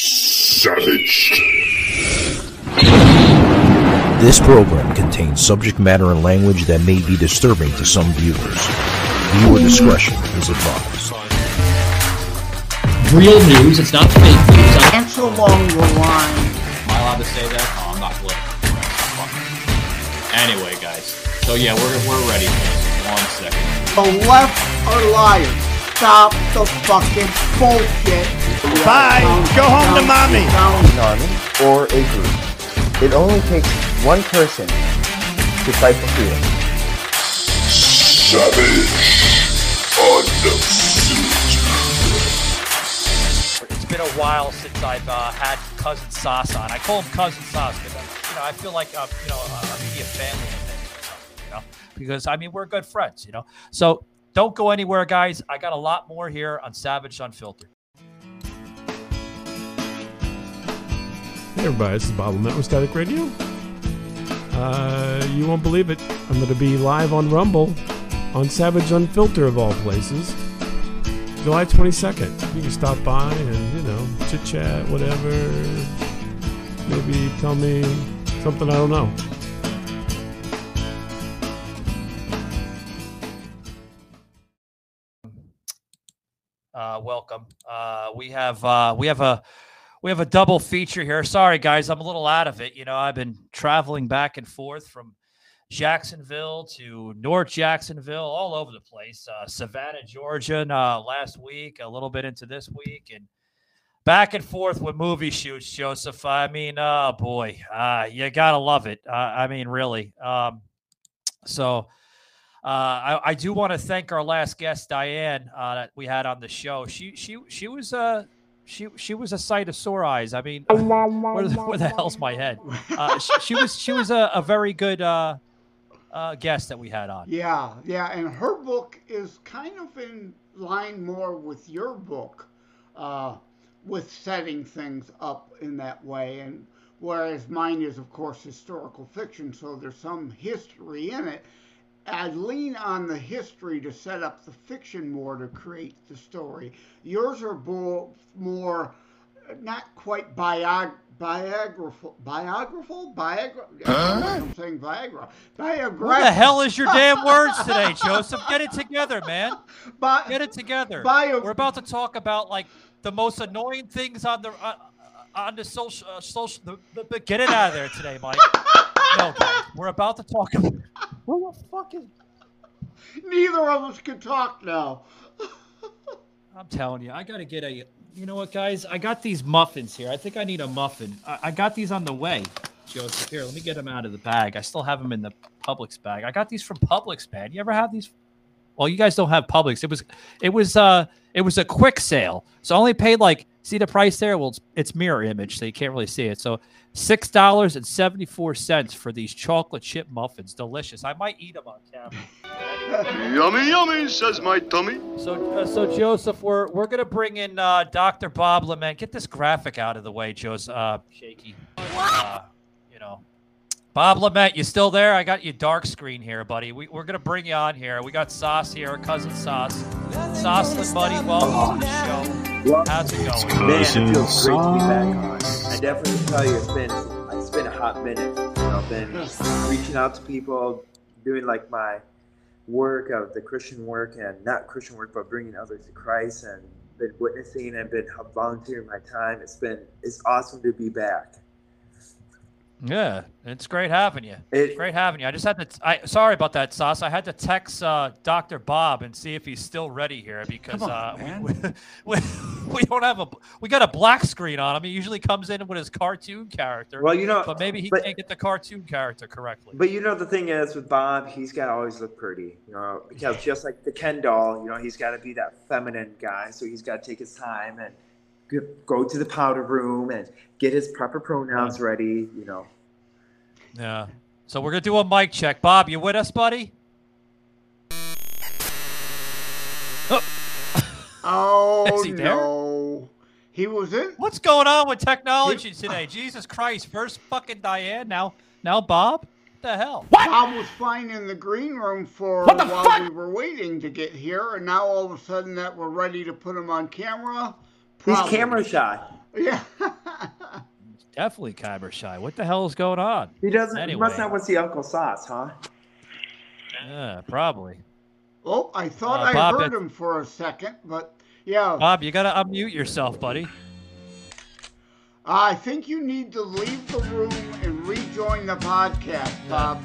Savage. This program contains subject matter and language that may be disturbing to some viewers. Viewer discretion is advised. Real news, it's not fake news. Answer along the line. Am I allowed to say that? Oh, I'm not political. Anyway, guys. So yeah, we're, we're ready. One second. The left are liars. Stop the fucking bullshit. Bye. Go home to mommy. an army or a group. It only takes one person to fight for freedom. Savage. Undefeated. It's been a while since I've uh, had cousin Sos on. I call him cousin Sos because you know I feel like uh, you know a immediate family or something, you know, because I mean we're good friends, you know. So don't go anywhere, guys. I got a lot more here on Savage Unfiltered. Hey everybody, this is Bob Lamette with Static Radio. Uh, you won't believe it. I'm going to be live on Rumble on Savage Unfiltered, of all places, July 22nd. You can stop by and, you know, chit chat, whatever. Maybe tell me something I don't know. Uh, welcome. Uh, we have uh, we have a we have a double feature here. Sorry, guys, I'm a little out of it. You know, I've been traveling back and forth from Jacksonville to North Jacksonville, all over the place. Uh, Savannah, Georgia, uh, last week, a little bit into this week, and back and forth with movie shoots. Joseph, I mean, oh boy, uh, you gotta love it. Uh, I mean, really. Um, so. Uh, I, I, do want to thank our last guest, Diane, uh, that we had on the show. She she she was uh, she she was a sight of sore eyes. I mean, where, the, where the hell's my head? Uh, she, she, was she was a, a very good uh, uh, guest that we had on. Yeah, yeah, and her book is kind of in line more with your book, uh, with setting things up in that way, and whereas mine is of course historical fiction, so there's some history in it. I lean on the history to set up the fiction more to create the story. Yours are both more, not quite biog biographical, biographical, biogra- huh? I'm saying Viagra. Biographical. What the hell is your damn words today, Joseph? Get it together, man. Bi- Get it together. Bio- We're about to talk about like the most annoying things on the uh, on the social uh, social. The, the, the, get it out of there today, Mike. no, guys, we're about to talk about. Who the fuck is? Neither of us can talk now. I'm telling you, I gotta get a. You know what, guys? I got these muffins here. I think I need a muffin. I, I got these on the way. Joseph, here, let me get them out of the bag. I still have them in the Publix bag. I got these from Publix, man. You ever have these? Well, you guys don't have Publix. It was, it was, uh, it was a quick sale. So I only paid like, see the price there? Well, it's, it's mirror image, so you can't really see it. So six dollars and seventy four cents for these chocolate chip muffins. Delicious. I might eat them on camera. yummy, yummy, says my tummy. So, uh, so Joseph, we're we're gonna bring in uh, Dr. Bob Lement. Get this graphic out of the way, Joseph. Uh, shaky. Uh, you know, Bob Lement, you still there? I got you dark screen here, buddy. We, we're gonna bring you on here. We got Sos here, cousin Sos. Saucelin, buddy, welcome to the show. How's it going? Man, it feels great to be back on. I definitely tell you, it's been it's been a hot minute. You know, I've been reaching out to people, doing like my work of the Christian work and not Christian work, but bringing others to Christ and been witnessing and been volunteering my time. It's been it's awesome to be back. Yeah, it's great having you. It- It's great having you. I just had to. T- I sorry about that, Sos. I had to text uh, Doctor Bob and see if he's still ready here because on, uh, we, we, we don't have a we got a black screen on him. He usually comes in with his cartoon character. Well, you know, but maybe he but- can't get the cartoon character correctly. But you know the thing is with Bob, he's got to always look pretty, you know, because just like the Ken doll, you know, he's got to be that feminine guy, so he's got to take his time and g- go to the powder room and get his proper pronouns ready. You know. Yeah. So we're gonna do a mic check. Bob, you with us, buddy? Oh Is he there? no, he was in. What's going on with technology today? Jesus Christ! First fucking Diane, now now Bob. What the hell? Bob was fine in the green room for What the while fuck? we were waiting to get here, and now all of a sudden that we're ready to put him on camera. He's camera shy. Yeah. Definitely camera shy. What the hell is going on? He doesn't. He must not want to see Uncle Sos, huh? Yeah, probably. Oh, I thought Uh, I Bob, heard him for a second, but yeah, Bob, you gotta unmute yourself, buddy. I think you need to leave the room and rejoin the podcast, Bob.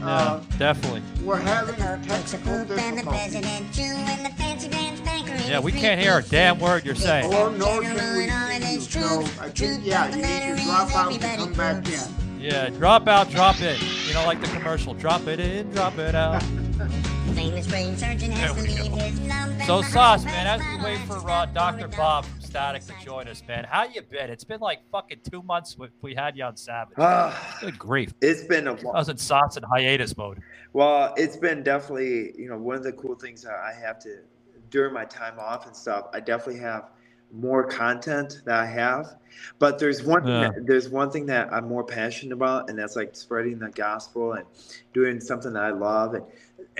'Cause, Uh, yeah, definitely. we're having technical difficulties. Yeah, we can't hear a damn word you're saying. Or nor can we see you. So I think, yeah, you need to drop out and come back in. Yeah, drop out, drop in. You know, like the commercial. Drop it in, drop it out. So, Sos, man, as we wait for uh, Dr. Bob from Static to join us, man, how you been? It's been like fucking two months we- we had you on Savage. Ah, Good grief. it's been a I long. was in Sos in hiatus mode. Well, it's been definitely, you know, one of the cool things that I have to during my time off and stuff. I definitely have more content that I have, but there's one Yeah. that, there's one thing that I'm more passionate about, and that's like spreading the gospel and doing something that I love. And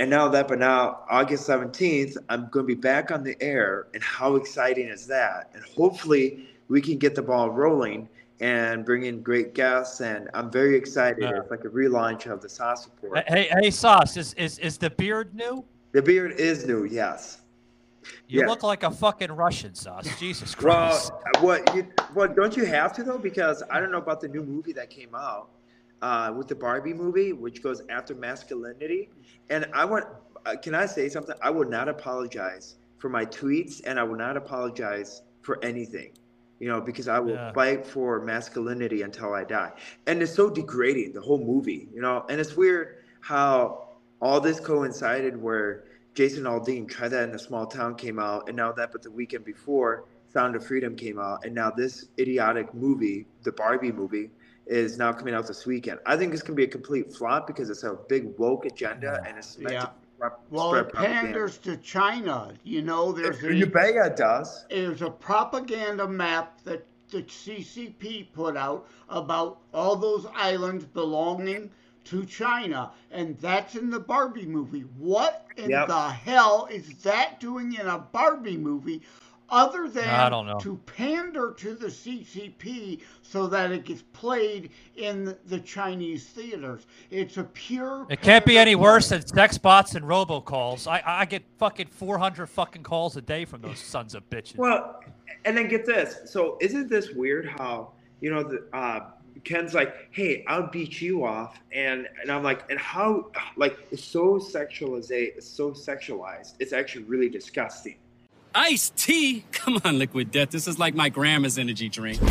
and now that, but now August 17th, I'm going to be back on the air, and how exciting is that? And hopefully, we can get the ball rolling and bring in great guests. And I'm very excited. It's like a relaunch of the Sos Report. Hey, hey, Sos, is, is is the beard new? The beard is new, yes. You Yeah. look like a fucking Russian, Sos. Jesus Well, Christ. what you what don't you have to though? Because I don't know about the new movie that came out uh, with the Barbie movie, which goes after masculinity. And I want, uh, can I say something? I will not apologize for my tweets, and I will not apologize for anything. You know, because I will Yeah. fight for masculinity until I die. And it's so degrading, the whole movie. You know, and it's weird how all this coincided where Jason Aldean, Try That in a Small Town came out, and now that, but the weekend before, Sound of Freedom came out, and now this idiotic movie, the Barbie movie, is now coming out this weekend. I think it's going to be a complete flop because it's a big woke agenda, and it's meant Yeah. to spread Well, it panders to China. You know, there's You a, it does. there's a propaganda map that the CCP put out about all those islands belonging to China, and that's in the Barbie movie. What in Yep. the hell is that doing in a Barbie movie? Other than I don't know. to pander to the CCP so that it gets played in the Chinese theaters. It's a pure. It can't be any worse than sex bots and robocalls. I I get fucking 400 fucking calls a day from those sons of bitches. Well, and then get this. So isn't this weird how you know the uh, Ken's like, "Hey, I'll beat you off," and and I'm like, and how like it's so sexualized, it's so sexualized. It's actually really disgusting. Iced tea? Come on, Liquid Death. This is like my grandma's energy drink.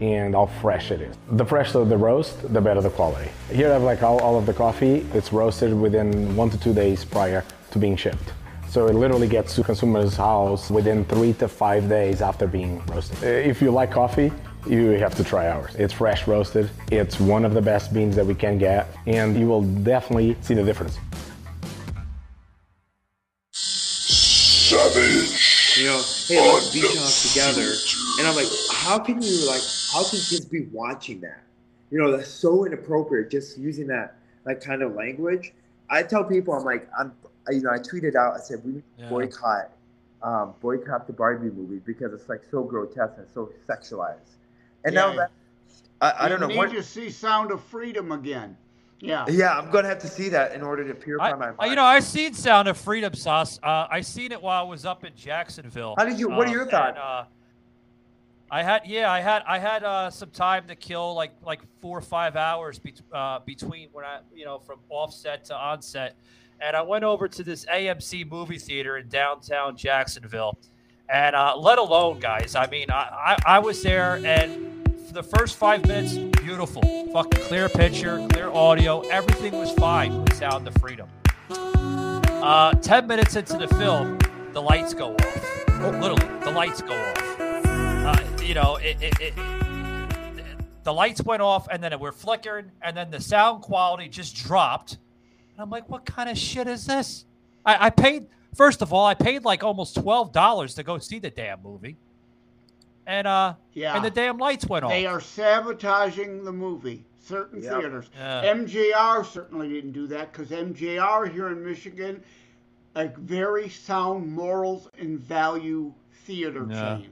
and how fresh it is. The fresher the roast, the better the quality. Here I have like all, all of the coffee. It's roasted within one to two days prior to being shipped. So it literally gets to consumers' house within three to five days after being roasted. Uh, if you like coffee, you have to try ours. It's fresh roasted. It's one of the best beans that we can get, and you will definitely see the difference. Savage. You know, hey, let's beat off together. And I'm like, how can you like, how can kids be watching that? You know, that's so inappropriate. Just using that like kind of language. I tell people, I'm like, I'm, you know, I tweeted out. I said we need to Yeah. boycott, um, boycott the Barbie movie because it's like so grotesque and so sexualized. And now that I, I don't you know need what. to see Sound of Freedom again. Yeah. Yeah, I'm gonna have to see that in order to purify my mind. you know, I seen Sound of Freedom, Sos. Uh, I seen it while I was up in Jacksonville. How did you- what are your Um, thoughts? and, uh, I had, yeah, I had, I had uh, some time to kill, like like four or five hours be- uh, between when I, you know, from offset to onset, and I went over to this AMC movie theater in downtown Jacksonville, and uh, let alone, guys, I mean, I, I, I was there, and for the first five minutes, beautiful, fucking clear picture, clear audio, everything was fine with Sound of Freedom. Uh, 10 minutes into the film, the lights go off. Literally, the lights go off. Uh, you know, it, it, it, the lights went off and then it were flickering and then the sound quality just dropped. And I'm like, what kind of shit is this? I, I paid, first of all, I paid like almost $12 to go see the damn movie. And, uh, Yeah. and the damn lights went off. They are sabotaging the movie. Certain Yep. theaters. Yeah. MJR certainly didn't do that because MJR here in Michigan, a very sound morals and value theater Yeah. chain.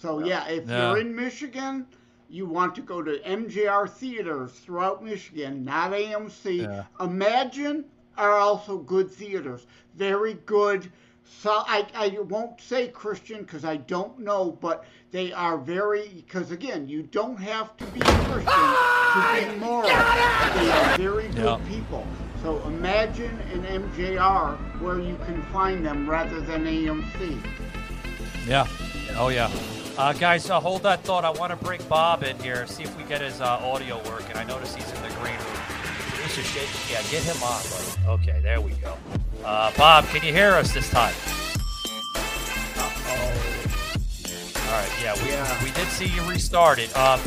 So yeah, if Yeah. you're in Michigan, you want to go to MJR theaters throughout Michigan, not AMC. Yeah. Emagine are also good theaters. Very good. So I, I won't say Christian because I don't know, but they are very because again, you don't have to be Christian to be moral. They are very good Yeah. people. So Emagine an MJR where you can find them rather than AMC. Yeah. Oh yeah. Uh, guys, uh, hold that thought. I want to bring Bob in here, see if we get his uh, audio working. I notice he's in the green room. Producer Shake, yeah, get him on, buddy. Okay, there we go. Uh, Bob, can you hear us this time? All right, yeah, we, we did see you restart it. Um,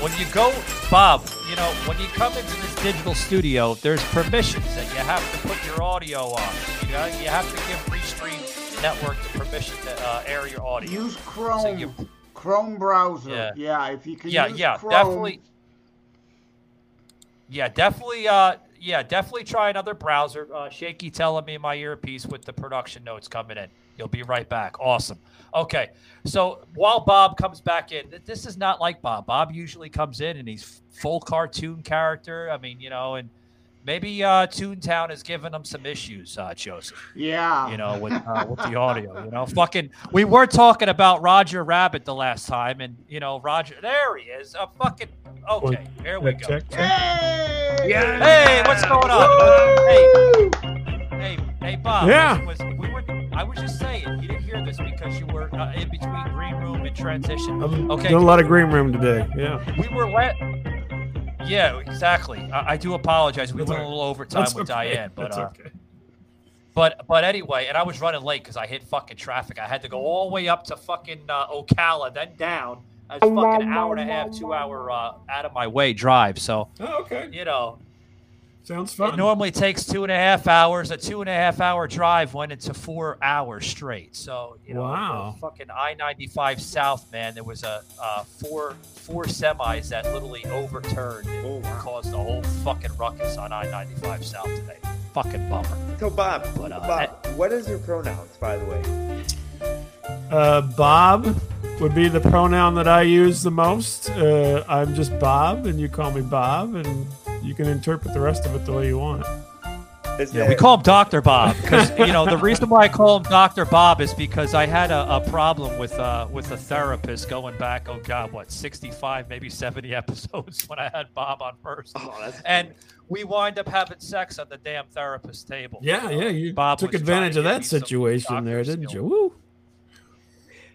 when you go, Bob, you know, when you come into this digital studio, there's permissions that you have to put your audio on. You know, you have to give Restream Network the permission to uh, air your audio. Use Chrome. So you- Chrome browser. Yeah. Yeah. if you can yeah, use yeah, Chrome. definitely. Yeah, definitely. Uh, yeah, definitely try another browser. Uh, Shaky telling me my earpiece with the production notes coming in. You'll be right back. Awesome. Okay, so while Bob comes back in, this is not like Bob. Bob usually comes in and he's full cartoon character. I mean, you know, and maybe uh, Toontown is giving them some issues, uh, Joseph. Yeah. You know, with uh, with the audio. You know, fucking. We were talking about Roger Rabbit the last time, and you know, Roger. There he is. A fucking. Okay, here we go. Check, check. Yeah. Hey, what's going on? Hey, hey, hey, Bob. Yeah. Was, was- we were, I was just saying, you didn't hear this because you were uh, in between green room and transition. Okay. doing a lot of green room today. Yeah. We were let. Yeah, exactly. I, I do apologize. We went a little overtime That's with okay. Diane, but That's uh, okay. but but anyway, and I was running late because I hit fucking traffic. I had to go all the way up to fucking uh, Ocala, then down. It's fucking hour and a half, two hour uh, out of my way drive. So Oh, okay. you know, Sounds it normally takes two and a half hours. A two and a half hour drive went into four hours straight. So you know, Wow. fucking I ninety five South, man. There was a uh, four four semis that literally overturned and caused a whole fucking ruckus on I ninety five South today. Fucking bummer. So Bob, But, uh, Bob, what is your pronouns, by the way? Uh, Bob would be the pronoun that I use the most. Uh, I'm just Bob, and you call me Bob, and you can interpret the rest of it the way you want Yeah, we call him Doctor Bob because you know the reason why I call him Doctor Bob is because I had a, a problem with uh, with a therapist going back. Oh God, what sixty five, maybe seventy episodes when I had Bob on first, Oh, that's and we wind up having sex at the damn therapist table. Yeah, know? yeah. You Bob took advantage trying of that give me some situation there, didn't skill. you? Woo.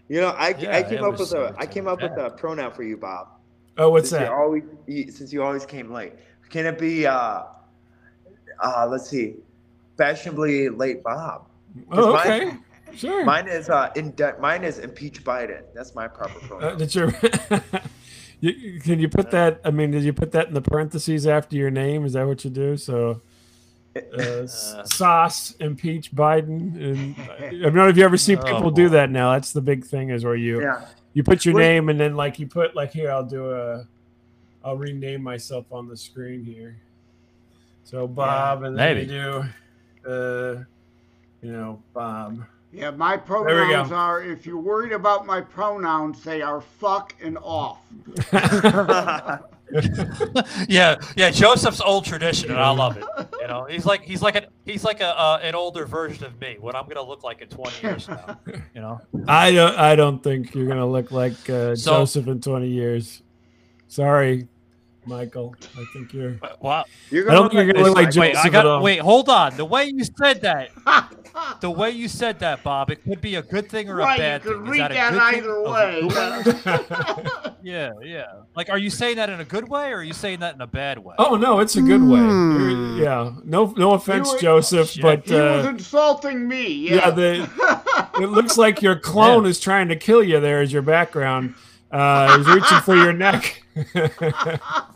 You know, I, Yeah, I came up with a uh, came up with a pronoun for you, Bob. Oh, what's since that? You always, you, since you always came late, can it be? uh uh Let's see, fashionably late, Bob. Oh, mine- okay. Sure. Mine is uh in mine is impeach Biden. That's my proper pronoun. Uh, did you, you? Can you put that? I mean, did you put that in the parentheses after your name? Is that what you do? So, uh, s- sauce impeach Biden. And I don't know if you ever see Oh, people do that now. That's the big thing is where you yeah. you put your Well- name and then like you put like here. I'll do a. I'll rename myself on the screen here. So Bob, and then Maybe. you do, uh, you know, Bob. Yeah, my pronouns are. If you're worried about my pronouns, they are fuck and off. yeah, yeah. Joseph's old tradition, and I love it. You know, he's like he's like an he's like a uh, an older version of me. What I'm gonna look like in 20 years now. You know. I don't. I don't think you're gonna look like uh, So- Joseph in 20 years. Sorry, Michael. I think you're. Wow. You're I don't think you're gonna look like wait, I got wait. Hold on. The way you said that, the way you said that, Bob, it could be a good thing or Right, a bad you could thing. Read that that good thing? either way. good Yeah, yeah. Like, are you saying that in a good way, or are you saying that in a bad way? Oh no, it's a good way. You're- yeah. No, no offense, were- Joseph, shit. but He was uh, insulting me. yeah, Yeah. the it looks like your clone is trying to kill you. There as your background. Uh, he's reaching for your neck.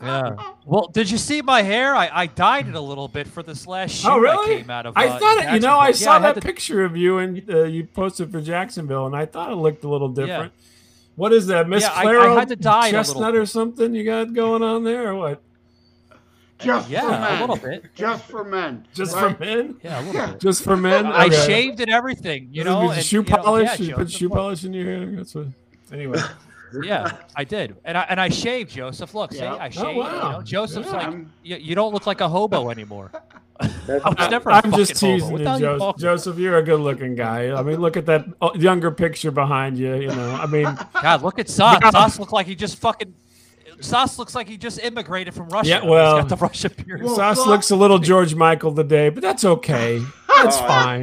Yeah. Well, did you see my hair? I, I dyed it a little bit for this last shoot Oh that really? came out of. I uh, thought it, you know I Jacksonville. saw Yeah, had that to- picture of you and uh, you posted for Jacksonville, and I thought it looked a little different. Yeah. What is that, Miss Yeah, I- I Clairol had to dye it a little Chestnut or something you got going on there, or what? Just for men. a little bit. Just for men. Just right? for men? Yeah, a little bit. Just for men? I shaved and everything, you know. and, shoe you know, polish. yeah, you put shoe polish in your hair. That's what. Anyway. Yeah, I did, and I and I shaved Joseph. Look, see, Yeah. I Oh, shaved. You know, Joseph's Yeah. like, you, you don't look like a hobo anymore. I was I- never. i I'm just teasing What you, the you Joseph. Joseph. You're a good-looking guy. I mean, look at that uh, younger picture behind you. You know, I mean, God, look at Sos. Yeah. Sos looked like he just fucking. Sos looks like he just immigrated from Russia. Yeah, well, he's got the Russian beard. Well, Sos Sos- looks a little George Michael today, but that's okay. That's fine.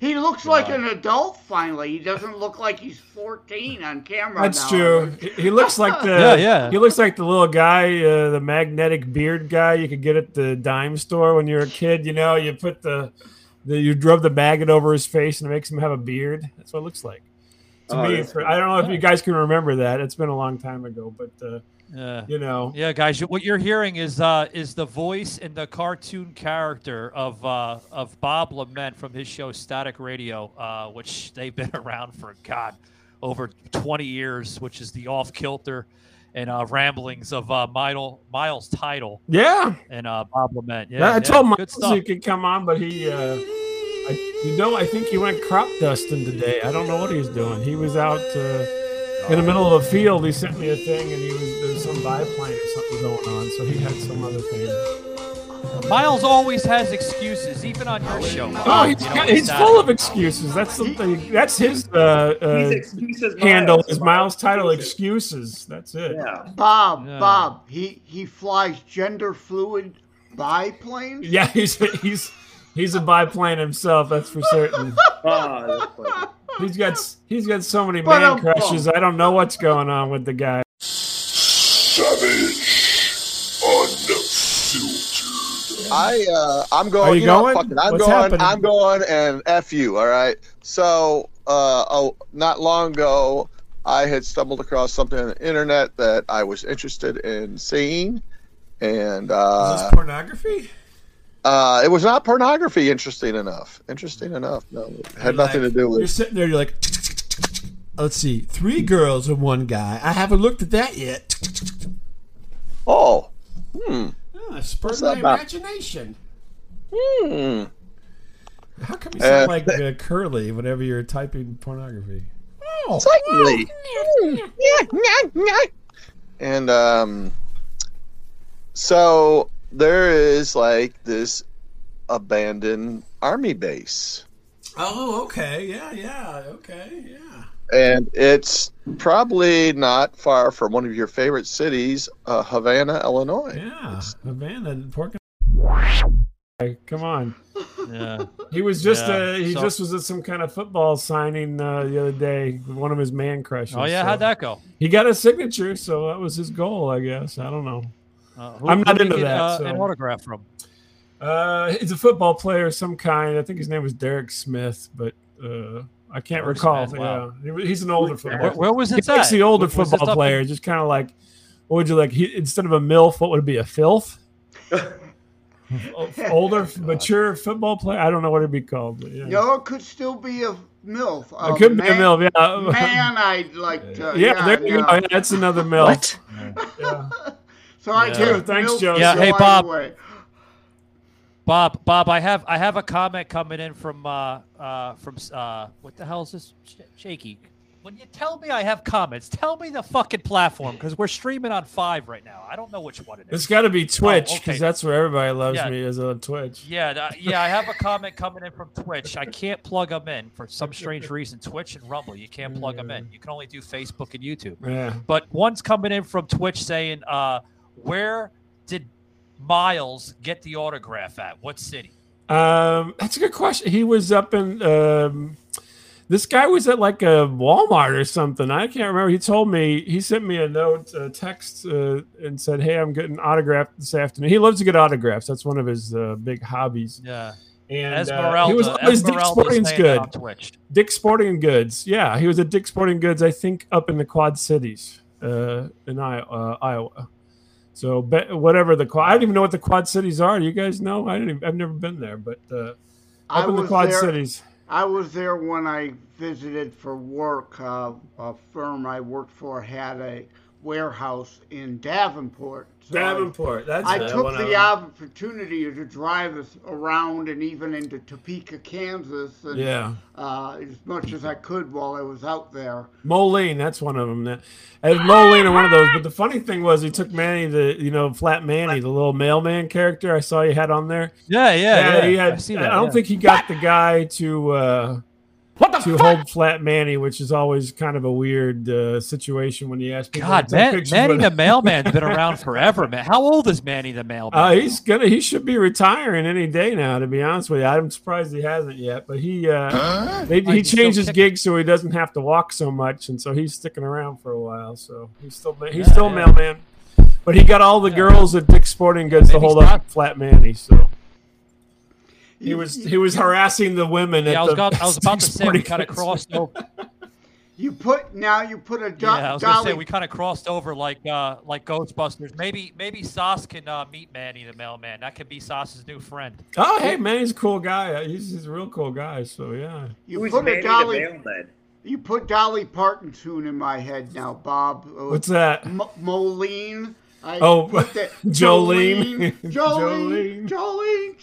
He looks like an adult finally. He doesn't look like he's 14 on camera That's now. true. He- He looks like the Yeah, yeah. He looks like the little guy, uh, the magnetic beard guy you could get at the dime store when you're a kid. You know, you put the, the you rub the magnet over his face and it makes him have a beard. That's what it looks like. To Oh, me, for, I don't know if you guys can remember that. It's been a long time ago, but uh, Yeah. you know, Yeah, guys, what you're hearing is uh, is the voice and the cartoon character of uh, of Bob Lament from his show Static Radio, uh, which they've been around for God over 20 years, which is the off kilter and uh, ramblings of uh, Miles Miles Title yeah. and uh, Bob Lament. Yeah, I yeah, told Miles he could come on, but he, uh, I, you know, I think he went crop dusting today. I don't know what he's doing. He was out uh, in the middle of a field. He sent me a thing, and he was there was some biplane or something going on, so he had some other thing. Miles always has excuses, even on your show. Oh, he's, you know, got- he's full of excuses. That's something. That's his uh, uh, He's excuses handle. Miles. His Miles title excuses. That's it. Yeah. Bob, Yeah. Bob, he, he flies gender fluid biplanes? Yeah, he's he's he's a biplane himself. That's for certain. Oh, that's funny. He's got he's got so many man um, crushes. I don't know what's going on with the guy. Savage. Unfiltered. I uh, I'm going. Are you know, going? fuck it, I'm What's going. happening? I'm going, and f you. All right. So, uh, oh, not long ago, I had stumbled across something on the internet that I was interested in seeing, and uh, pornography? Uh, it was not pornography. Interesting enough. Interesting enough. No, it had nothing to do with. You're sitting there. You're like, let's see, three girls and one guy. I haven't looked at that yet. Oh, hmm, Ah, spurred What's my about? imagination. hmm. How come you sound Uh, like uh, Curly whenever you're typing pornography? Oh, Slightly. And um, so there is like this abandoned army base. Oh, okay. Yeah, yeah. Okay, yeah. And it's probably not far from one of your favorite cities, uh, Havana, Illinois. Yeah, Havana, pork. Hey, come on. Yeah. He was just Yeah, uh, he so- just was at some kind of football signing uh, the other day. One of his man crushes. Oh yeah, so- how'd that go? He got a signature, so that was his goal, I guess. I don't know. Uh, who- I'm not into get, that. uh, so- An autograph from. Uh, he's a football player of some kind. I think his name was Derek Smith, but uh, I can't Derek recall. Smith, wow. Yeah, He- he's an older football. Where- where was it? this likes at? the older Was football up in- player, just kind of like, what would you like? He, instead of a milf, what would it be? A filth? older, mature football player. I don't know what it'd be called. But yeah. No, it could still be a MILF. It could be a MILF, yeah. Man, I'd like to. yeah, there you no. go. That's another milf. Yeah. So I Yeah. took Thanks, Joe. Yeah, hey, Bob. away. Bob, Bob, I have I have a comment coming in from uh uh from uh what the hell is this Sh- shaky? When you tell me I have comments, tell me the fucking platform because we're streaming on five right now. I don't know which one it is. It's got to be Twitch because okay. that's where everybody loves Yeah. me is on Twitch. Yeah, uh, yeah, I have a comment coming in from Twitch. I can't plug them in for some strange reason. Twitch and Rumble, you can't plug them in. You can only do Facebook and YouTube. Yeah. But one's coming in from Twitch saying, uh, "Where did Miles get the autograph at? What city?" Um, that's a good question. He was up in. Um, this guy was at like a Walmart or something. I can't remember. He told me he sent me a note, a text, uh, and said, "Hey, I'm getting autographed this afternoon." He loves to get autographs. That's one of his uh, big hobbies. Yeah. And uh, he was always Dick Sporting's good. Dick Sporting Goods. Yeah, he was at Dick Sporting Goods. I think up in the Quad Cities, uh, in uh, Iowa. So whatever the quad, I don't even know what the Quad Cities are. Do you guys know? I didn't. Even, I've never been there, but uh, I up in the Quad there- Cities. I was there when I visited for work. Uh, a firm I worked for had a warehouse in Davenport. So I- Davenport, that's I it, took one of the them. opportunity to drive us around and even into Topeka, Kansas. And, Yeah. Uh, as much as I could while I was out there. Moline, that's one of them. That I had Moline in one of those. But the funny thing was, he took Manny, the you know Flat Manny, the little mailman character I saw you had on there. Yeah, yeah, yeah. He had, I've seen I don't yeah. think he got the guy to uh, to hold Flat Manny, which is always kind of a weird uh, situation when you ask people. God, take man, Manny the mailman's been around forever, man. How old is Manny the mailman? Uh, he's gonna. He should be retiring any day now. To be honest with you, I'm surprised he hasn't yet. But he uh, they, Oh, he he's still changed his gig so he doesn't have to walk so much, and so he's sticking around for a while. So he's still he's Yeah, still yeah. mailman. But he got all the girls at Dick's Sporting Goods to hold he's up Flat Manny. So he was he was harassing the women. yeah, at I was, the got, I was about to Dick's say we kind of crossed over. You put now you put a do- Yeah, I was gonna dolly. say we kind of crossed over like uh, like Ghostbusters. Maybe maybe Sos can uh, meet Manny the mailman. That could be Sos's new friend. Oh, hey, man, he's a cool guy. He's, he's a real cool guy. So yeah. You Who's put Manny a the dolly. mailman? You put Dolly Parton tune in my head now, Bob. Uh, What's that? M- Moline. I Oh, put that- Jolene. Jolene. Jolene.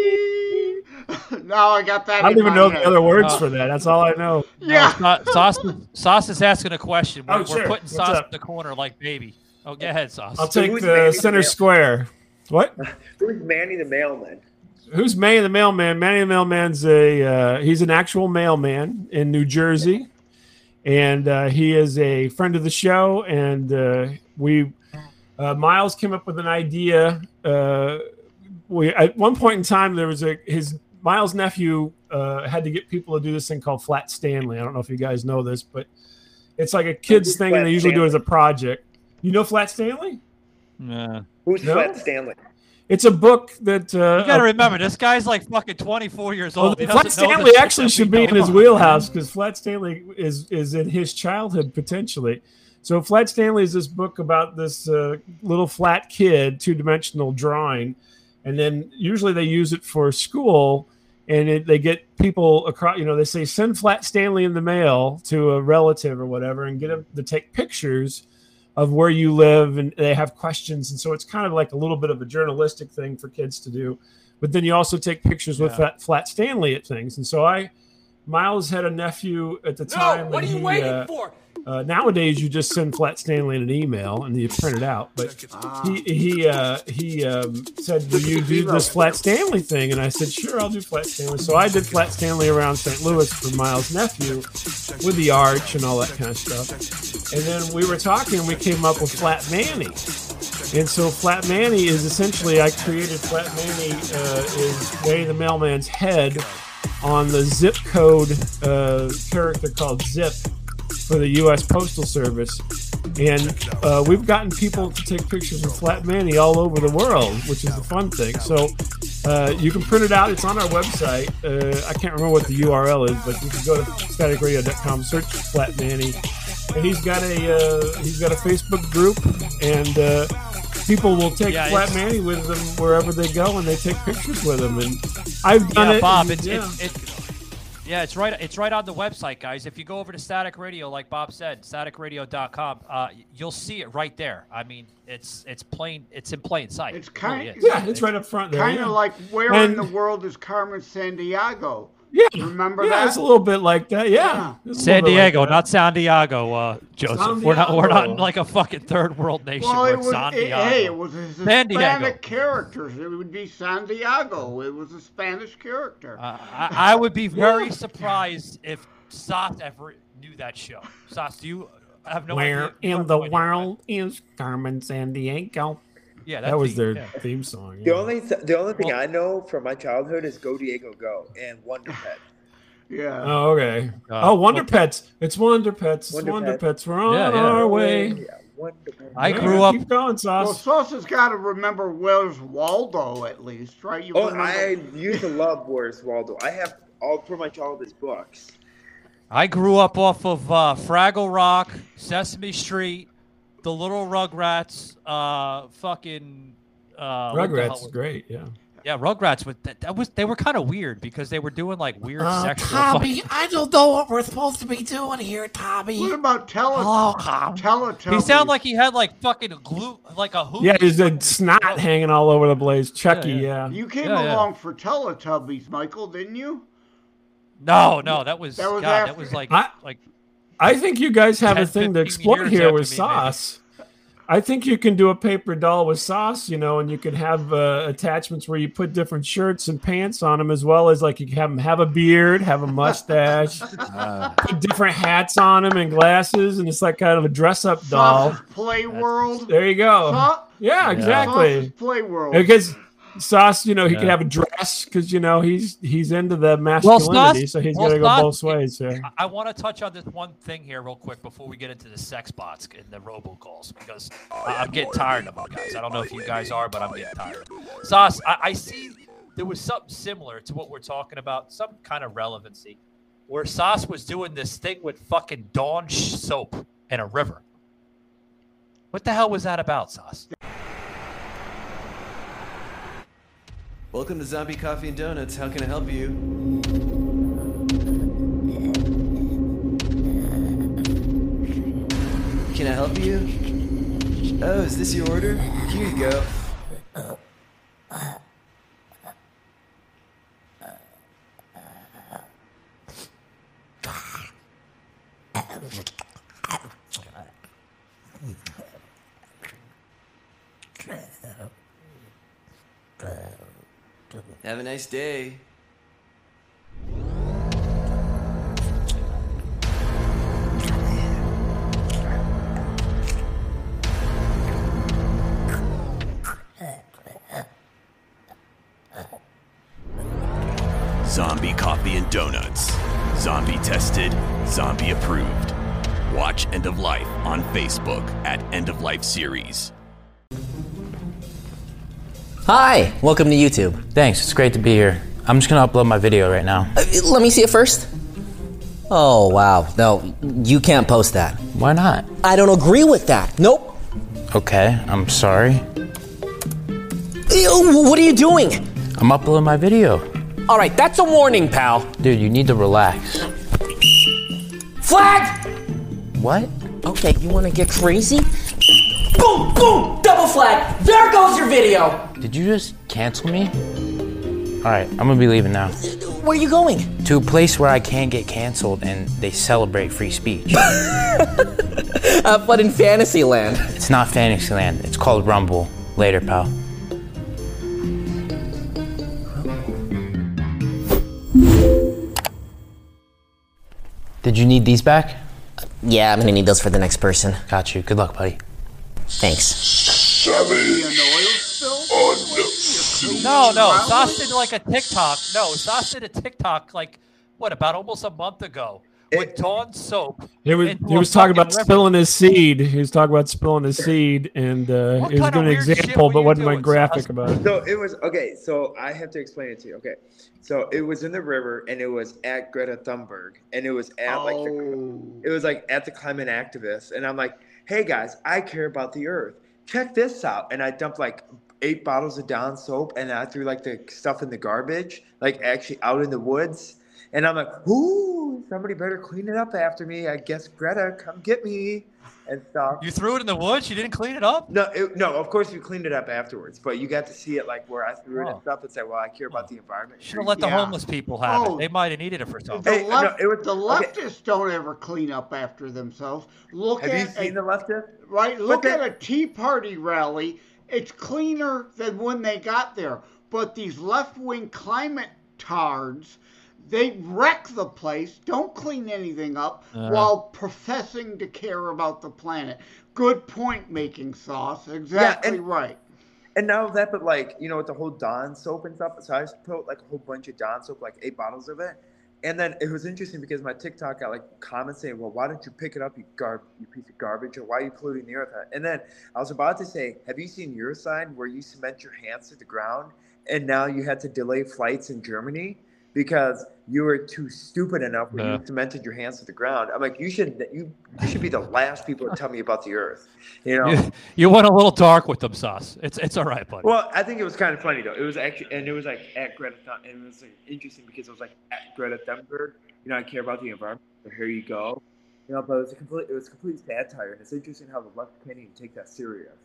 Jolene. now I got that. I don't in even my know the other words Uh, for that. That's all I know. Yeah. No, Sos, Sos is asking a question. We're, Oh, we're putting What's Sos up? in the corner like baby. Oh, go ahead, Sos. I'll take who's the Manny the center square. What? Who's Manny the mailman? Who's Manny the mailman? Manny the mailman's a uh, he's an actual mailman in New Jersey, and uh, he is a friend of the show. And uh, we uh, Miles came up with an idea. Uh, we at one point in time there was a his Miles' nephew uh, had to get people to do this thing called Flat Stanley. I don't know if you guys know this, but it's like a kids Who's thing, and they usually do it as a project. You know Flat Stanley? Yeah. Who's No? Flat Stanley? It's a book that uh, You gotta uh, remember, this guy's like fucking 24 years old. He Flat doesn't know the Stanley actually should be in his wheelhouse because Flat Stanley is is in his childhood potentially. So Flat Stanley is this book about this uh, little flat kid, two dimensional drawing, and then usually they use it for school, and it, they get people across. You know, they say send Flat Stanley in the mail to a relative or whatever, and get them to take pictures of where you live, and they have questions, and so it's kind of like a little bit of a journalistic thing for kids to do. But then you also take pictures with Flat, Flat Stanley at things, and so I Miles had a nephew at the time. what and are you he, waiting uh, for? Uh, nowadays, you just send Flat Stanley an email and you print it out. But he he uh, he um, said, "Will you do this Flat Stanley thing?" And I said, "Sure, I'll do Flat Stanley." So I did Flat Stanley around St. Louis for Miles' nephew with the arch and all that kind of stuff. And then we were talking, and we came up with Flat Manny. And so Flat Manny is essentially I created Flat Manny uh, is Manny the Mailman's head on the zip code uh, character called Zip for the U.S. Postal Service, and uh, we've gotten people to take pictures of Flat Manny all over the world, which is the fun thing. So uh, you can print it out. It's on our website. Uh, I can't remember what the URL is, but you can go to staticradio.com, search Flat Manny, and he's got a uh, he's got a Facebook group, and uh, people will take Yeah, Flat Manny with them wherever they go, and they take pictures with him. And I've done yeah, it. Bob. and, It's, yeah. it's, it's yeah, it's right. It's right on the website, guys. If you go over to Static Radio, like Bob said, staticradio.com, uh, you'll see it right there. I mean, it's it's plain. It's in plain sight. It's kind- yeah, it's right up front there. Kind yeah. of like where And- in the world is Carmen Sandiego? Yeah, remember yeah, that? it's a little bit like that. Yeah, It's San little bit like Diego, not San Diego, uh, Joseph. San We're not. We're not in like a fucking third world nation. Well, we're it was. San it- Diego. hey, it was a San Diego. Hispanic characters. It would be San Diego. It was a Spanish character. Uh, I, I would be very surprised if Sos ever knew that show. Sos, do you have no Where idea? You in the world is Carmen Sandiego? Yeah, that, that was theme, their yeah. theme song. The only th- the only thing I know from my childhood is Go Diego Go and Wonder Pet. Yeah. Oh, okay. Uh, oh, Wonder well- Pets. It's Wonder Pets. It's Wonder Wonder, Pet. Pets. We're on Yeah, yeah. our way. Yeah, I Yeah, grew up. Keep going, Well, Sos. Sos has got to remember where's Waldo at least, right? You Oh, remember? I used to love Where's Waldo. I have all for my childhood's books. I grew up off of uh, Fraggle Rock, Sesame Street, The Little Rugrats, uh, fucking. Uh, what the Rugrats, was- great. Yeah. Yeah, Rugrats. With that, that was they were kind of weird because they were doing like weird Uh, sexual. Tommy, fucking- I don't know what we're supposed to be doing here, Tommy. What about tele- Hello, Tom. Teletubbies? He sounded like he had like fucking glue, like a hoop. Yeah, there's a snot hanging all over the place. Chucky, yeah. You came Yeah, yeah. along for Teletubbies, Michael, didn't you? No, no, that was, That was God, after- that was like I- like I think you guys have a thing to 15 exploit here with me, maybe. Sos. I think you can do a paper doll with Sos, you know, and you can have uh, attachments where you put different shirts and pants on them, as well as like you can have them have a beard, have a mustache, put different hats on them and glasses, and it's like kind of a dress-up doll. Play World. There you go. Sau- Yeah, exactly. Sauce's Play World. Because Sos, you know, he Yeah. can have a dress because you know he's he's into the Well, masculinity, Sos- so he's well, got to go Sos- both ways here. I, want to touch on this one thing here real quick before we get into the sex bots and the robocalls because I- I'm getting tired of them, guys. I don't know if you guys are, but I'm getting tired. Sos, I, I see there was something similar to what we're talking about, some kind of relevancy, where Sos was doing this thing with fucking Dawn soap in a river. What the hell was that about, Sos? Welcome to Zombie Coffee and Donuts. How can I help you? Can I help you? Oh, is this your order? Here you go. Nice day. Zombie Coffee and Donuts. Zombie tested, zombie approved. Watch End of Life on Facebook at End of Life Series. Hi, welcome to YouTube. Thanks, it's great to be here. I'm just gonna upload my video right now. Uh, let me see it first. Oh, wow. No, you can't post that. Why not? I don't agree with that. Nope. Okay, I'm sorry. Ew, what are you doing? I'm uploading my video. All right, that's a warning, pal. Dude, you need to relax. Flag! What? Okay, you want to get crazy? Boom, boom, double flag. There goes your video. Did you just cancel me? Alright, I'm gonna be leaving now. Where are you going? To a place where I can't get canceled and they celebrate free speech. Uh, Have fun in Fantasyland. It's not Fantasyland. It's called Rumble. Later, pal. Did you need these back? Yeah, I'm gonna need those for the next person. Got you. Good luck, buddy. Thanks. No, no. Sos did like a TikTok. No, Sos did a TikTok like what about almost a month ago with Dawn soap. He was he was talking about river. spilling his seed. He was talking about spilling his seed, and uh, What he was kind of doing an example, but you wasn't my graphic Sos? about it. So it was okay. So I have to explain it to you. Okay, so it was in the river, and it was at Greta Thunberg, and it was at like the, it was like at the climate activists, and I'm like, hey guys, I care about the earth. Check this out, and I dumped like eight bottles of Dawn soap, and I threw like the stuff in the garbage, like actually out in the woods, and I'm like, ooh, somebody better clean it up after me. I guess Greta, come get me, and stuff. You threw it in the woods. You didn't clean it up. No, it, no. Of course, you cleaned it up afterwards, but you got to see it like where I threw it Oh. and stuff, and say, "Well, I care about the environment." Should have let the Yeah. homeless people have Oh. it. They might have needed it for something. The, Hey, no, it was- the okay. leftists don't ever clean up after themselves. Look Have you seen a, the leftist? right. Look then- at a Tea Party rally. It's cleaner than when they got there. But these left-wing climate tards, they wreck the place. Don't clean anything up Uh. while professing to care about the planet. Good point making, Sos. Exactly and- right. And now that, but like you know, with the whole Dawn soap and stuff, so I just put like a whole bunch of Dawn soap, like eight bottles of it. And then it was interesting because my TikTok got like comments saying, "Well, why don't you pick it up, you gar, you piece of garbage, or why are you polluting the earth?" And then I was about to say, "Have you seen your sign where you cement your hands to the ground, and now you had to delay flights in Germany because you were too stupid enough when Yeah. you cemented your hands to the ground?" I'm like, "You should, you, you should be the last people to tell me about the earth." You know. You, you went a little dark with them, Sos. It's it's all right, buddy. Well, I think it was kind of funny though. It was actually, and it was like at Greta, Thun- and it was like, interesting because it was like at Greta Thunberg. You know, I care about the environment. So here you go. You know, but it was a complete, it was complete satire, and it's interesting how the left can't even take that serious.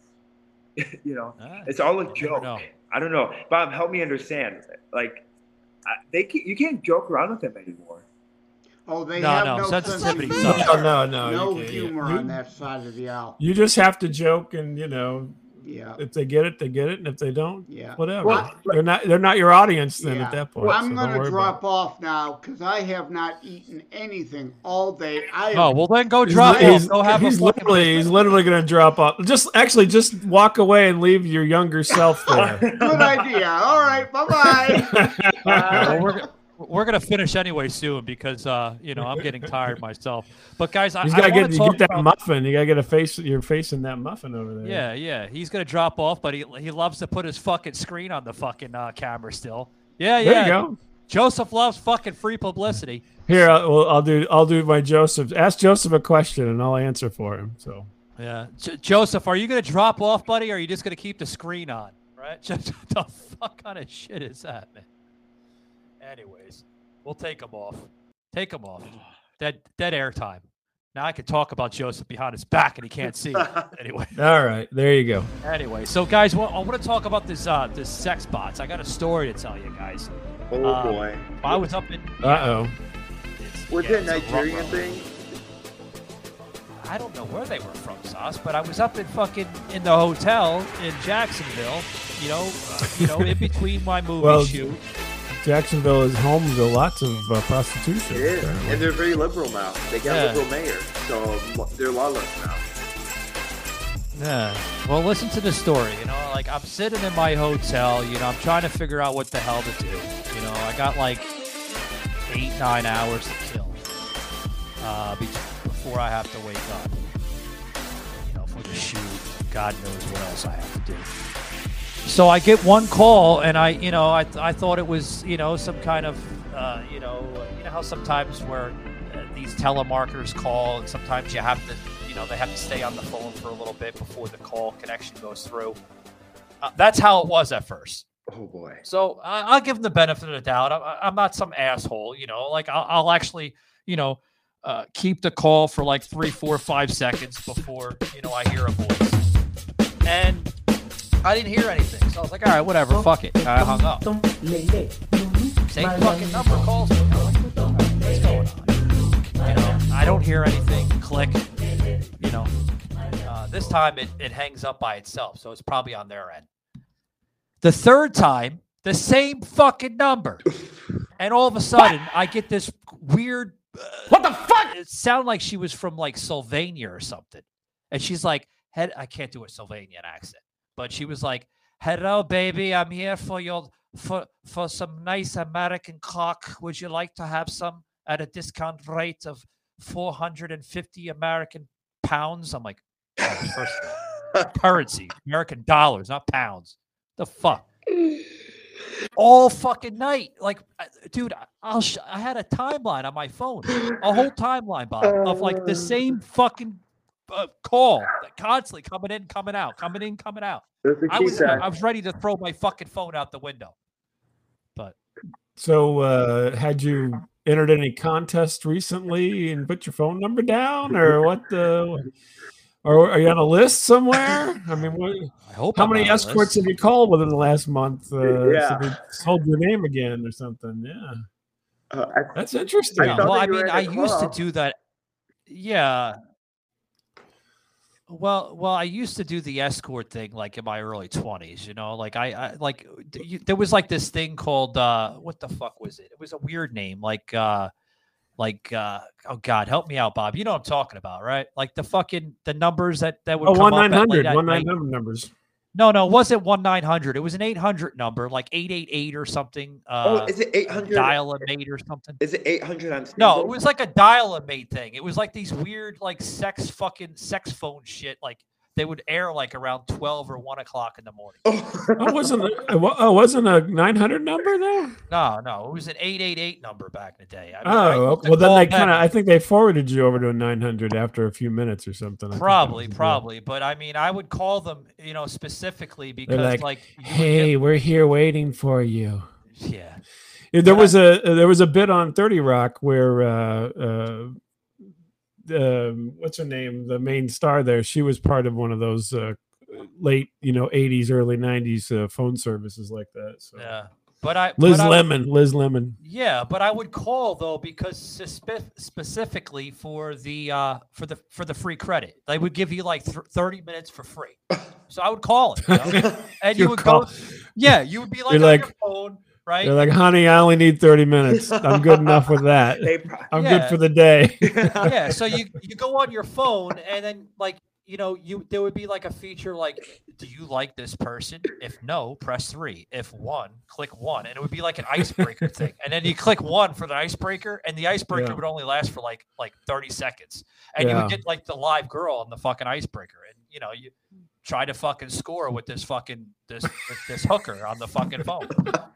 you know, Ah, it's all a joke. I don't know, Bob. Help me understand. Like, they can't, you can't joke around with them anymore. Oh, they No, have no, no, sense sensitivity of humor. No, no, no, No you can't, yeah. humor on that side of the aisle. You just have to joke, and you know, Yeah. if they get it, they get it, and if they don't, Yeah. whatever. Well, they're not they're not your audience then Yeah. at that point. Well, I'm so going to drop off now because I have not eaten anything all day. I Oh, well then go about drop he's, off. he's, Go have he's fucking literally he's literally going to drop off. Just actually just walk away and leave your younger self there. Good idea. All right. Bye bye. well, we're, gonna finish anyway soon because uh, you know I'm getting tired myself. But guys, I, He's I got to wanna get you get that about- muffin. You got to get a face. You're facing that muffin over there. Yeah, yeah, he's gonna drop off, but he he loves to put his fucking screen on the fucking uh, camera still. Yeah, yeah. There you go. Joseph loves fucking free publicity. Here, I'll, well, I'll do. I'll do my Joseph. Ask Joseph a question, and I'll answer for him. So Yeah, J- Joseph, are you gonna drop off, buddy, or are you just gonna keep the screen on? Right? Just what the fuck kind of shit is that, man? Anyways, we'll take him off. Take him off. Dead dead air time. Now I can talk about Joseph behind his back and he can't see. anyway. all right, there you go. Anyway, so guys, well, I want to talk about this uh this sex bots. I got a story to tell you guys. Oh Um, boy. I was up in. Uh oh. Was yeah, it a it's rough Nigerian road. thing? I don't know where they were from, Sos, but I was up in fucking in the hotel in Jacksonville. You know, uh, you know, in between my movie Well, shoot. Jacksonville is home to lots of uh, prostitution. It is, apparently. and they're very liberal now. They got Yeah. liberal mayor, so they're lawless now. Yeah. Well, listen to the story. You know, like I'm sitting in my hotel. You know, I'm trying to figure out what the hell to do. You know, I got like eight, nine hours to kill uh, before I have to wake up. You know, for the shoot. God knows what else I have to do. So I get one call, and I, you know, I, I thought it was, you know, some kind of, uh, you know, you know how sometimes where uh, these telemarketers call, and sometimes you have to, you know, they have to stay on the phone for a little bit before the call connection goes through. Uh, that's how it was at first. Oh boy. So I, I'll give them the benefit of the doubt. I, I'm not some asshole, you know. Like I'll, I'll actually, you know, uh, keep the call for like three, four, five seconds before you know I hear a voice, and I didn't hear anything. So I was like, all right, whatever, fuck it. I hung up. Same fucking number calls me. I'm like, what the going on? You know, I don't hear anything. Click. You know, uh, this time it, it hangs up by itself, so it's probably on their end. The third time, the same fucking number, and all of a sudden, I get this weird. what the fuck? It sounded like she was from like Sylvania or something, and she's like, "Head." I can't do a Sylvanian accent, but she was like, "Hello, baby. I'm here for your for for some nice American cock. Would you like to have some at a discount rate of 450 American pounds?" I'm like, "Oh, first currency, American dollars, not pounds. The fuck. All fucking night, like, dude, I- I'll. Sh- I had a timeline on my phone, a whole timeline, Bob, of like the same fucking uh, call, constantly coming in, coming out, coming in, coming out. I was, keypad. I was ready to throw my fucking phone out the window. But So, uh, had you entered any contest recently and put your phone number down, or what? The, or are you on a list somewhere? I mean, what, I hope how I'm many escorts have you called within the last month? Uh, Yeah. So they told your name again or something. Yeah, Uh, I, that's interesting. Yeah, well, I mean, I used to do that. Yeah. Well, well, I used to do the escort thing like in my early twenties. You know, like I, I like you, there was like this thing called uh, what the fuck was it? It was a weird name, like uh, like uh, oh god, help me out, Bob. You know what I'm talking about, right? Like the fucking the numbers that that would Oh, come one up nine at late at one night. nine hundred numbers. No, no, it wasn't one nine hundred. It was an eight hundred number, like eight eight eight or something. Uh, oh, is it 800? dial a mate or something? Is it 800 on No, it was like a dial a mate thing. It was like these weird, like sex fucking sex phone shit. Like they would air like around twelve or one o'clock in the morning. Oh, wasn't a, it oh, wasn't a nine hundred number though? No, no, it was an eight eight eight number back in the day. I mean, Oh, used okay. well then they kind of. I think they forwarded you over to a nine hundred after a few minutes or something. I think probably, was probably, but I mean, I would call them, you know, specifically because They're like, like, you would get- "Hey, we're here waiting for you." yeah, Yeah, There was a there was a bit on Thirty Rock where uh, uh, um, what's her name, the main star there. She was part of one of those uh, late, you know, eighties, early nineties uh, phone services like that. So yeah. But I, Liz but I- Lemon, Liz Lemon. Yeah, but I would call though because specifically for the uh for the for the free credit, they would give you like th- thirty minutes for free. So I would call it, you know? and you You would call- go, yeah, you would be like You're on like- your phone, right? They're like, honey, I only need thirty minutes. I'm good enough with that. I'm Yeah. good for the day. yeah, so you you go on your phone and then like you know you there would be like a feature like do you like this person if no press three if one click one and it would be like an icebreaker thing and then you click one for the icebreaker and the icebreaker Yeah. would only last for like like 30 seconds and you would get like the live girl on the fucking icebreaker and you know you try to fucking score with this fucking this this, this hooker on the fucking phone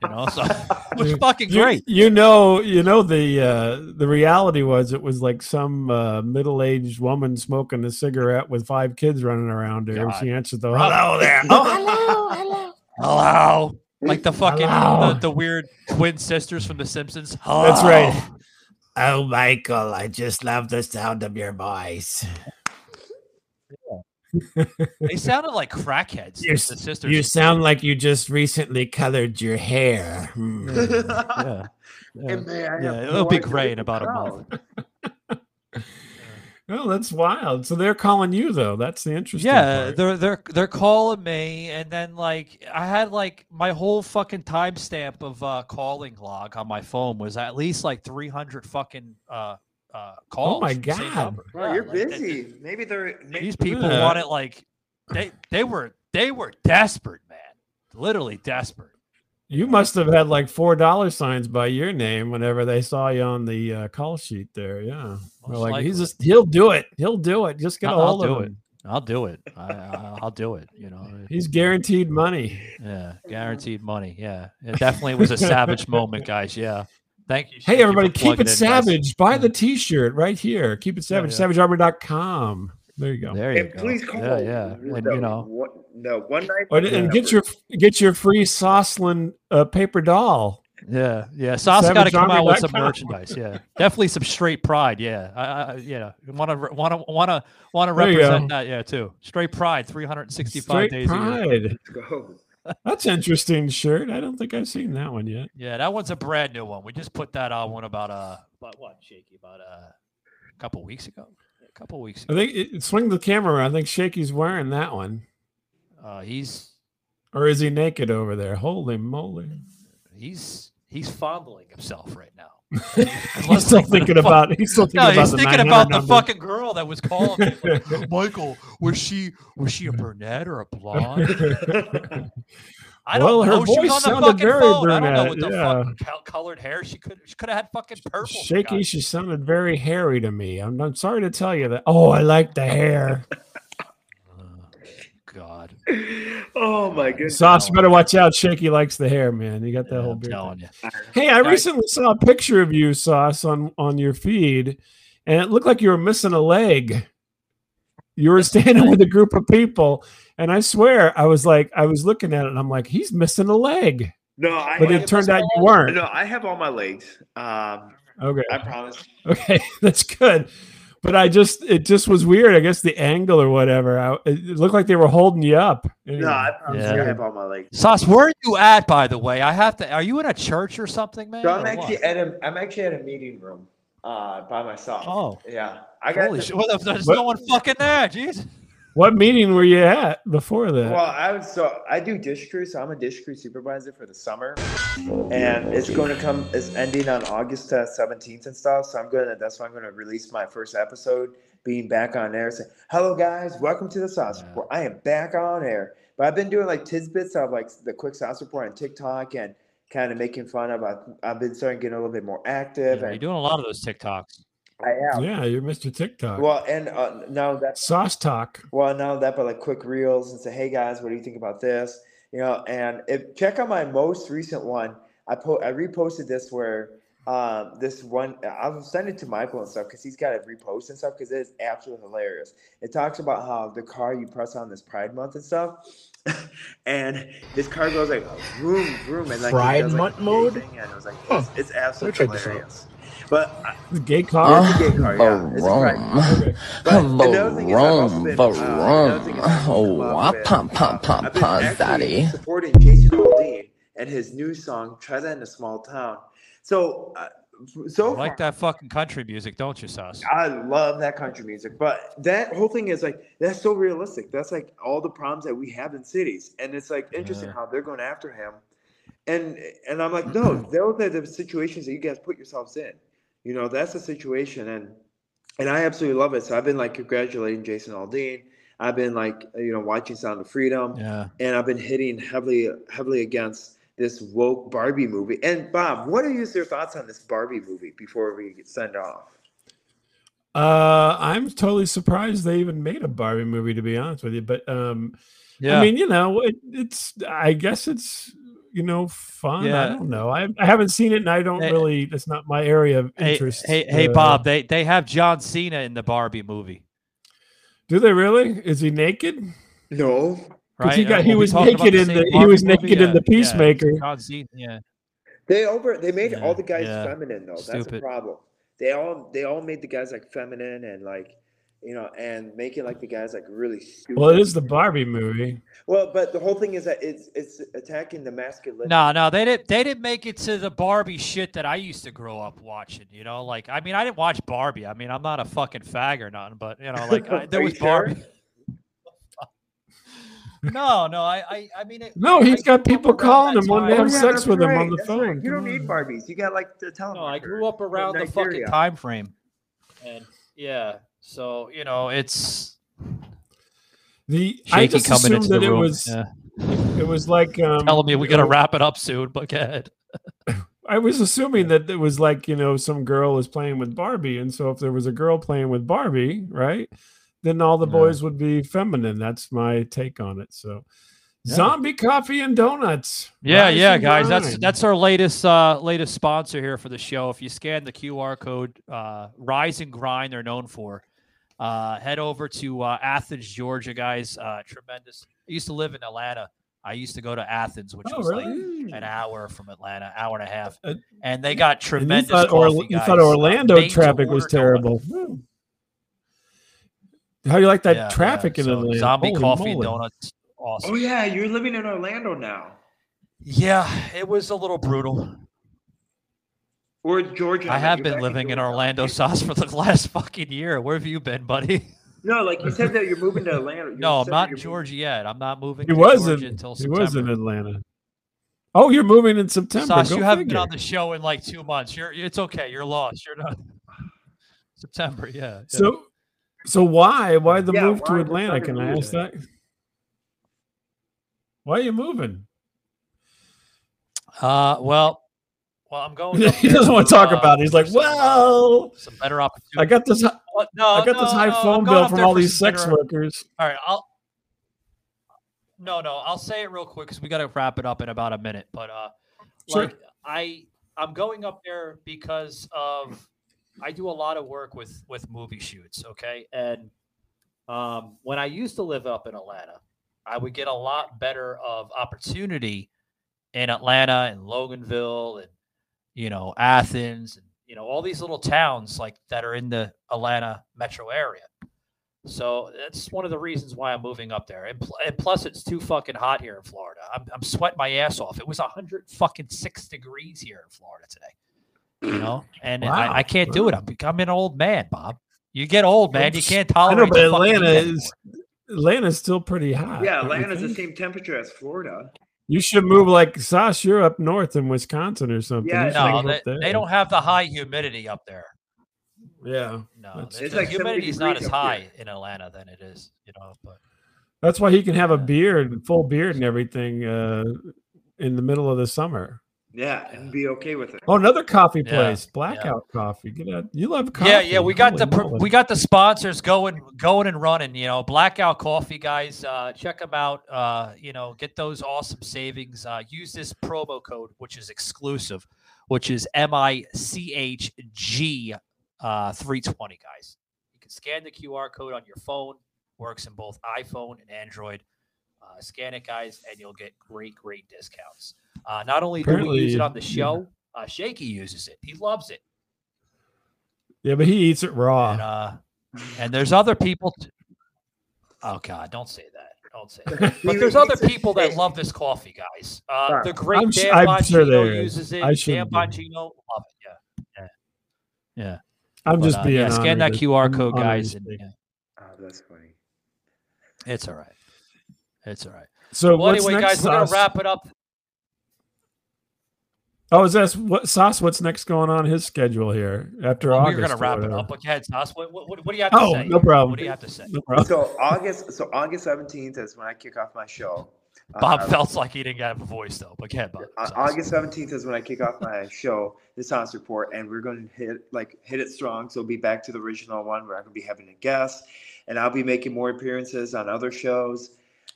you know so it was fucking great You, know, you know the uh, the reality was it was like some uh, middle aged woman smoking a cigarette with five kids running around her. God. She answered the Bravo. hello there. Oh, Hello, hello. Hello. Like the fucking Hello. the, the weird twin sisters from The Simpsons. That's right. Oh, Michael, I just love the sound of your voice. They sounded like crackheads. You, the sisters. you sound like you just recently colored your hair. Hmm. yeah. Yeah, And may I have yeah it'll be gray in to about a month. Oh, that's wild. So they're calling you though. That's the interesting Yeah, part. they're they're they're calling me, and then like I had like my whole fucking timestamp of uh calling log on my phone was at least like three hundred fucking uh uh calls. Oh my from the same God. number. Bro, Yeah, you're like, that- busy. Maybe they're. may- These people Yeah. want it like they they were they were desperate, man. Literally desperate. You must have had like four dollar signs by your name whenever they saw you on the uh, call sheet there. Yeah, They're Most like he's just he'll do it. He'll do it. Just get a I'll- I'll hold do of it. him. I'll do it. I, I, I'll do it. You know. He's guaranteed money. Yeah, guaranteed money. Yeah, it definitely was a savage moment, guys. Yeah, thank you. Hey everybody, keep it in, guys. savage. Buy the T-shirt right here. Keep it savage. yeah. SavageArmor.com. There you go. There you And go. please call. Yeah, yeah, and the, you know, one, the one night. Oh, and- and get your get your free Saucelin uh, paper doll. yeah, yeah. Sos got to come out with some merchandise. Yeah, definitely some straight pride. Yeah, I, I, yeah. Want to want to want to want to represent that. Yeah, too. Straight pride. Three hundred and sixty-five Straight days a year. pride. Let's go. That's interesting shirt. I don't think I've seen that one yet. Yeah, that one's a brand new one. We just put that on one about uh about what, Shaky? About uh, a couple weeks ago. A couple weeks Ago. I think it, swing the camera around. I think Shaky's wearing that one. Uh, he's Or is he naked over there? Holy moly. he's he's fondling himself right now. He's still thinking about he's still thinking no, about he's the thinking about the number. fucking girl that was calling me. Like, Michael, was she was she a brunette or a blonde? I don't Well, her know. She was voice on the sounded fucking very phone. I don't know brunette, what the yeah. fuck col- colored hair she could. She could have had fucking purple. Shaky, she sounded very hairy to me. I'm, I'm sorry to tell you that. Oh, I like the hair. God. Oh my goodness. Sos, you better watch out. Shaky likes the hair, man. You got that whole beard. telling you. Hey, I recently saw a picture of you, Sos, on on your feed, and it looked like you were missing a leg. You were standing with a group of people, and I swear, I was like, I was looking at it, and I'm like, he's missing a leg. No, I But it turned out you weren't. No, I have all my legs. Um, Okay. I promise. Okay, that's good. But I just, it just was weird. I guess the angle or whatever. I, it looked like they were holding you up. No, I promise Yeah. you I have all my legs. Sos, where are you at, by the way? I have to. Are you in a church or something, man? So I'm actually what? at a I'm actually at a meeting room uh by myself. Oh. yeah. I got Holy the- shit! What if there's What- no one fucking there? Jeez. What meeting were you at before that? Well, I was so I do dish crew, so I'm a dish crew supervisor for the summer, and it's going to come. It's ending on August uh, 17th and stuff. So I'm gonna. That's why I'm gonna release my first episode, being back on air. Saying, "Hello guys, welcome to the Sos Report. I am back on air." But I've been doing like tidbits of like the quick Sos Report on TikTok and kind of making fun of. I've, I've been starting getting a little bit more active, Yeah, you're doing a lot of those TikToks. I am. yeah, you're Mr. TikTok. Well, and uh, now that Sos talk. well, now that, but like quick reels and say, hey guys, what do you think about this? You know, and if check out my most recent one. I po- I reposted this where um this one I'll send it to Michael and stuff because he's got it repost and stuff because it is absolutely hilarious. It talks about how the car you press on this Pride Month and stuff, and this car goes like vroom vroom and like Pride does, like, Month mode? and it was like it's, it's absolutely check this out. hilarious. But The gay car. it's a gay car, yeah. It's a Pride Month. Okay. But another thing is I've also been, uh, another thing is Oh, come I up with, pump, pump, uh, I've been pump, actually daddy. supporting Jason Aldean and his new song "Try That in a Small Town." So, uh, so You like that fucking country music, don't you, Sos? I love that country music, but that whole thing is like that's so realistic. That's like all the problems that we have in cities, and it's like interesting Yeah. how they're going after him, and and I'm like, no, those are the situations that you guys put yourselves in. You know, that's the situation, and and I absolutely love it. So I've been like congratulating Jason Aldean. I've been like you know watching Sound of Freedom, Yeah. and I've been hitting heavily heavily against this woke Barbie movie. And Bob, what are your thoughts on this Barbie movie before we send off? Uh, I'm totally surprised they even made a Barbie movie, to be honest with you. But um, Yeah. I mean, you know, it, it's I guess it's you know fun. I don't know. I, I haven't seen it, and I don't Hey- really. That's not my area of Hey, interest. hey, hey, uh, Bob. They they have John Cena in the Barbie movie, Do they really? Is he naked? No. right? he got Uh, he was naked in same the he Barbie was movie? naked in Yeah, the yeah, Peacemaker. John Cena. Yeah. They over they made all the guys yeah. feminine though. That's a problem. They all they all made the guys like feminine and like you know and make it like the guys like really stupid. Well, it is the Barbie movie. Well, but the whole thing is that it's it's attacking the masculinity. No, no, they didn't. They didn't make it to the Barbie shit that I used to grow up watching. You know, like I mean, I didn't watch Barbie. I mean, I'm not a fucking fag or nothing, but you know, like I, there was you sure? Barbie. no, no, I, I, I mean, it, No, he's got people calling him wanting to Oh, have yeah, sex that's with him on the that's phone. right. You don't need. Barbies. You got like the telemarketer. No, I grew up around the fucking time frame, and yeah, so you know, it's The I Shaky just coming assumed into that it room. was Yeah. it was like um, telling me we got to wrap it up soon. But go ahead. I was assuming that it was like you know some girl is playing with Barbie, and so if there was a girl playing with Barbie, right, then all the Yeah. boys would be feminine. That's my take on it. So, Yeah. zombie coffee and donuts. Yeah, Rise yeah, guys. That's grind. that's our latest uh latest sponsor here for the show. If you scan the QR code, uh Rise and Grind, they're known for. Uh head over to uh Athens, Georgia, guys. Uh tremendous. I used to live in Atlanta. I used to go to Athens, which Oh, was really? like an hour from Atlanta, hour and a half. Uh, And they got And you tremendous thought, Or- you thought Uh, Orlando made to traffic was terrible. How do you like that Yeah, traffic yeah. in So Atlanta? Zombie Holy coffee and moly. donuts. Awesome. Oh yeah, you're living in Orlando now. Yeah, it was a little brutal. Or Georgia. I have been back in living in Orlando Sos for the last fucking year. Where have you been, buddy? No, like you said that you're moving to Atlanta. You No, I'm not in Georgia yet. I'm not moving. He was Georgia in. until He was in Atlanta. Oh, you're moving in September. Sos, Go you haven't been on the show in like two months. You're. It's okay. You're lost. You're not. September. Yeah. yeah. So, so why? Why the Yeah, move why to Atlanta? Can I ask that? Why are you moving? Uh, well, well, I'm going. he doesn't want to talk uh, about it. He's like, uh, well, some better opportunities. I got this. hi- No, I got no, this high no, phone bill from all these sex better- workers. All right, I'll. No, no, I'll say it real quick because we got to wrap it up in about a minute. But uh, Sure. like I, I'm going up there because of I do a lot of work with with movie shoots. Okay, and um, when I used to live up in Atlanta, I would get a lot better of opportunity in Atlanta and Loganville and you know Athens and you know all these little towns like that are in the Atlanta metro area. So that's one of the reasons why I'm moving up there. And, pl- and plus, it's too fucking hot here in Florida. I'm, I'm sweating my ass off. It was 100 fucking six degrees here in Florida today. You know, and Wow. I, I can't do it. I'm becoming an old man, Bob. You get old, man. You can't I tolerate. know, but Atlanta is Atlanta's still pretty hot. Yeah, Atlanta's the same temperature as Florida. You should move like Sos. You're up north in Wisconsin or something. Yeah, No, they, they don't have the high humidity up there. Yeah, No, It's the like humidity is not as high here. in Atlanta than it is, you know. But That's why he can have a beard, full beard, and everything uh, in the middle of the summer. Yeah, and be okay with it. Oh, another coffee place, yeah. Blackout Coffee. Get out. You love coffee. Yeah, yeah, we got Holy the moly. we got the sponsors going going and running. You know, Blackout Coffee guys, uh, check them out. Uh, you know, get those awesome savings. Uh, use this promo code, which is exclusive, which is M I C H G uh, three twenty. Guys, you can scan the QR code on your phone. Works in both iPhone and Android. Uh, scan it, guys, and you'll get great, great discounts. Uh, not only do we use it on the yeah. show, uh, Shaky uses it. He loves it. Yeah, but he eats it raw. And, uh, and there's other people. T- oh God, don't say that. Don't say that. But there's other people that love this coffee, guys. Uh, the great I'm Dan I'm sure Bongino there is. uses it. I Dan shouldn't. Bongino, love it. Yeah, yeah, yeah. I'm But, just uh, being yeah, scan that honored. QR I'm code, guys. And, yeah, Oh, that's funny. it's all right. It's all right. So well, anyway, guys, we're gonna wrap it up. Oh, is that what Sos? What's next going on his schedule here after Well, August? we're gonna wrap it whatever? up. But ahead, Sos. What, what, what do you have to Oh, say? no problem. What do you have to say? No problem. So August, so August seventeenth is when I kick off my show. Bob Uh, felt like he didn't have a voice though. But go ahead, Bob. Uh, August seventeenth is when I kick off my show, the Science Report, and we're going to hit like hit it strong. So we'll be back to the original one where I'm going to be having a guest, and I'll be making more appearances on other shows,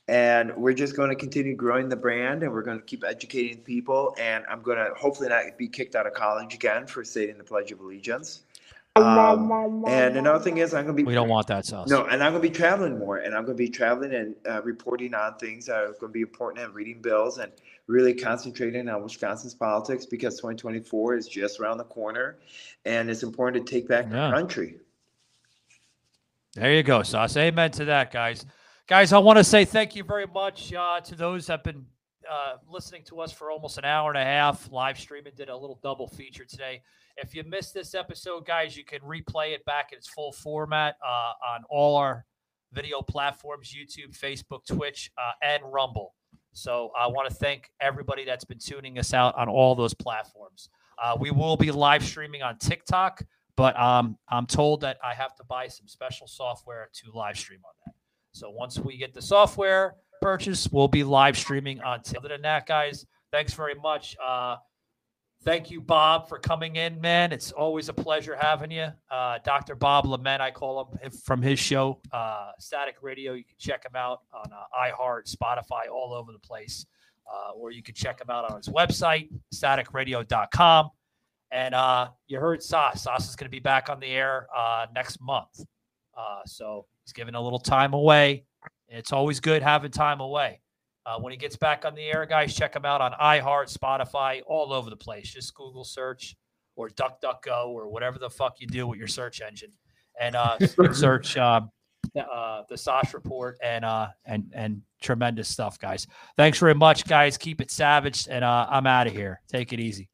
and we're just going to continue growing the brand, and we're going to keep educating people, and I'm going to hopefully not be kicked out of college again for stating the Pledge of Allegiance. Um, and another thing is, I'm going to be We don't want that Sos. no, and I'm going to be traveling more, and I'm going to be traveling and uh, reporting on things that are going to be important and reading bills and really concentrating on Wisconsin's politics because 2024 is just around the corner, and it's important to take back Yeah. the country. There you go, Sos. Amen to that, guys. Guys, I want to say thank you very much uh, to those that have been uh, listening to us for almost an hour and a half. Live streaming did a little double feature today. If you missed this episode, guys, you can replay it back in its full format uh, on all our video platforms YouTube, Facebook, Twitch, uh, and Rumble. So I want to thank everybody that's been tuning us out on all those platforms. Uh, we will be live streaming on TikTok, but um, I'm told that I have to buy some special software to live stream on that. So once we get the software purchase, we'll be live streaming on. T- Other than that, guys, thanks very much. Uh, thank you, Bob, for coming in, man. It's always a pleasure having you. Uh, Dr. Bob Lament, I call him from his show, uh, Static Radio. You can check him out on uh, iHeart, Spotify, all over the place. Uh, or you can check him out on his website, staticradio.com. And uh, you heard Sos. Sos is going to be back on the air uh, next month. Uh, so he's giving a little time away. It's always good having time away. Uh, when he gets back on the air, guys, check him out on iHeart, Spotify, all over the place. Just Google search or DuckDuckGo or whatever the fuck you do with your search engine, and uh, search um, uh, the Sosh report and uh and and tremendous stuff, guys. Thanks very much, guys. Keep it savage, and uh, I'm out of here. Take it easy.